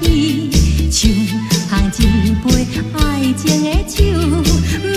喜，像捧一杯爱情的酒。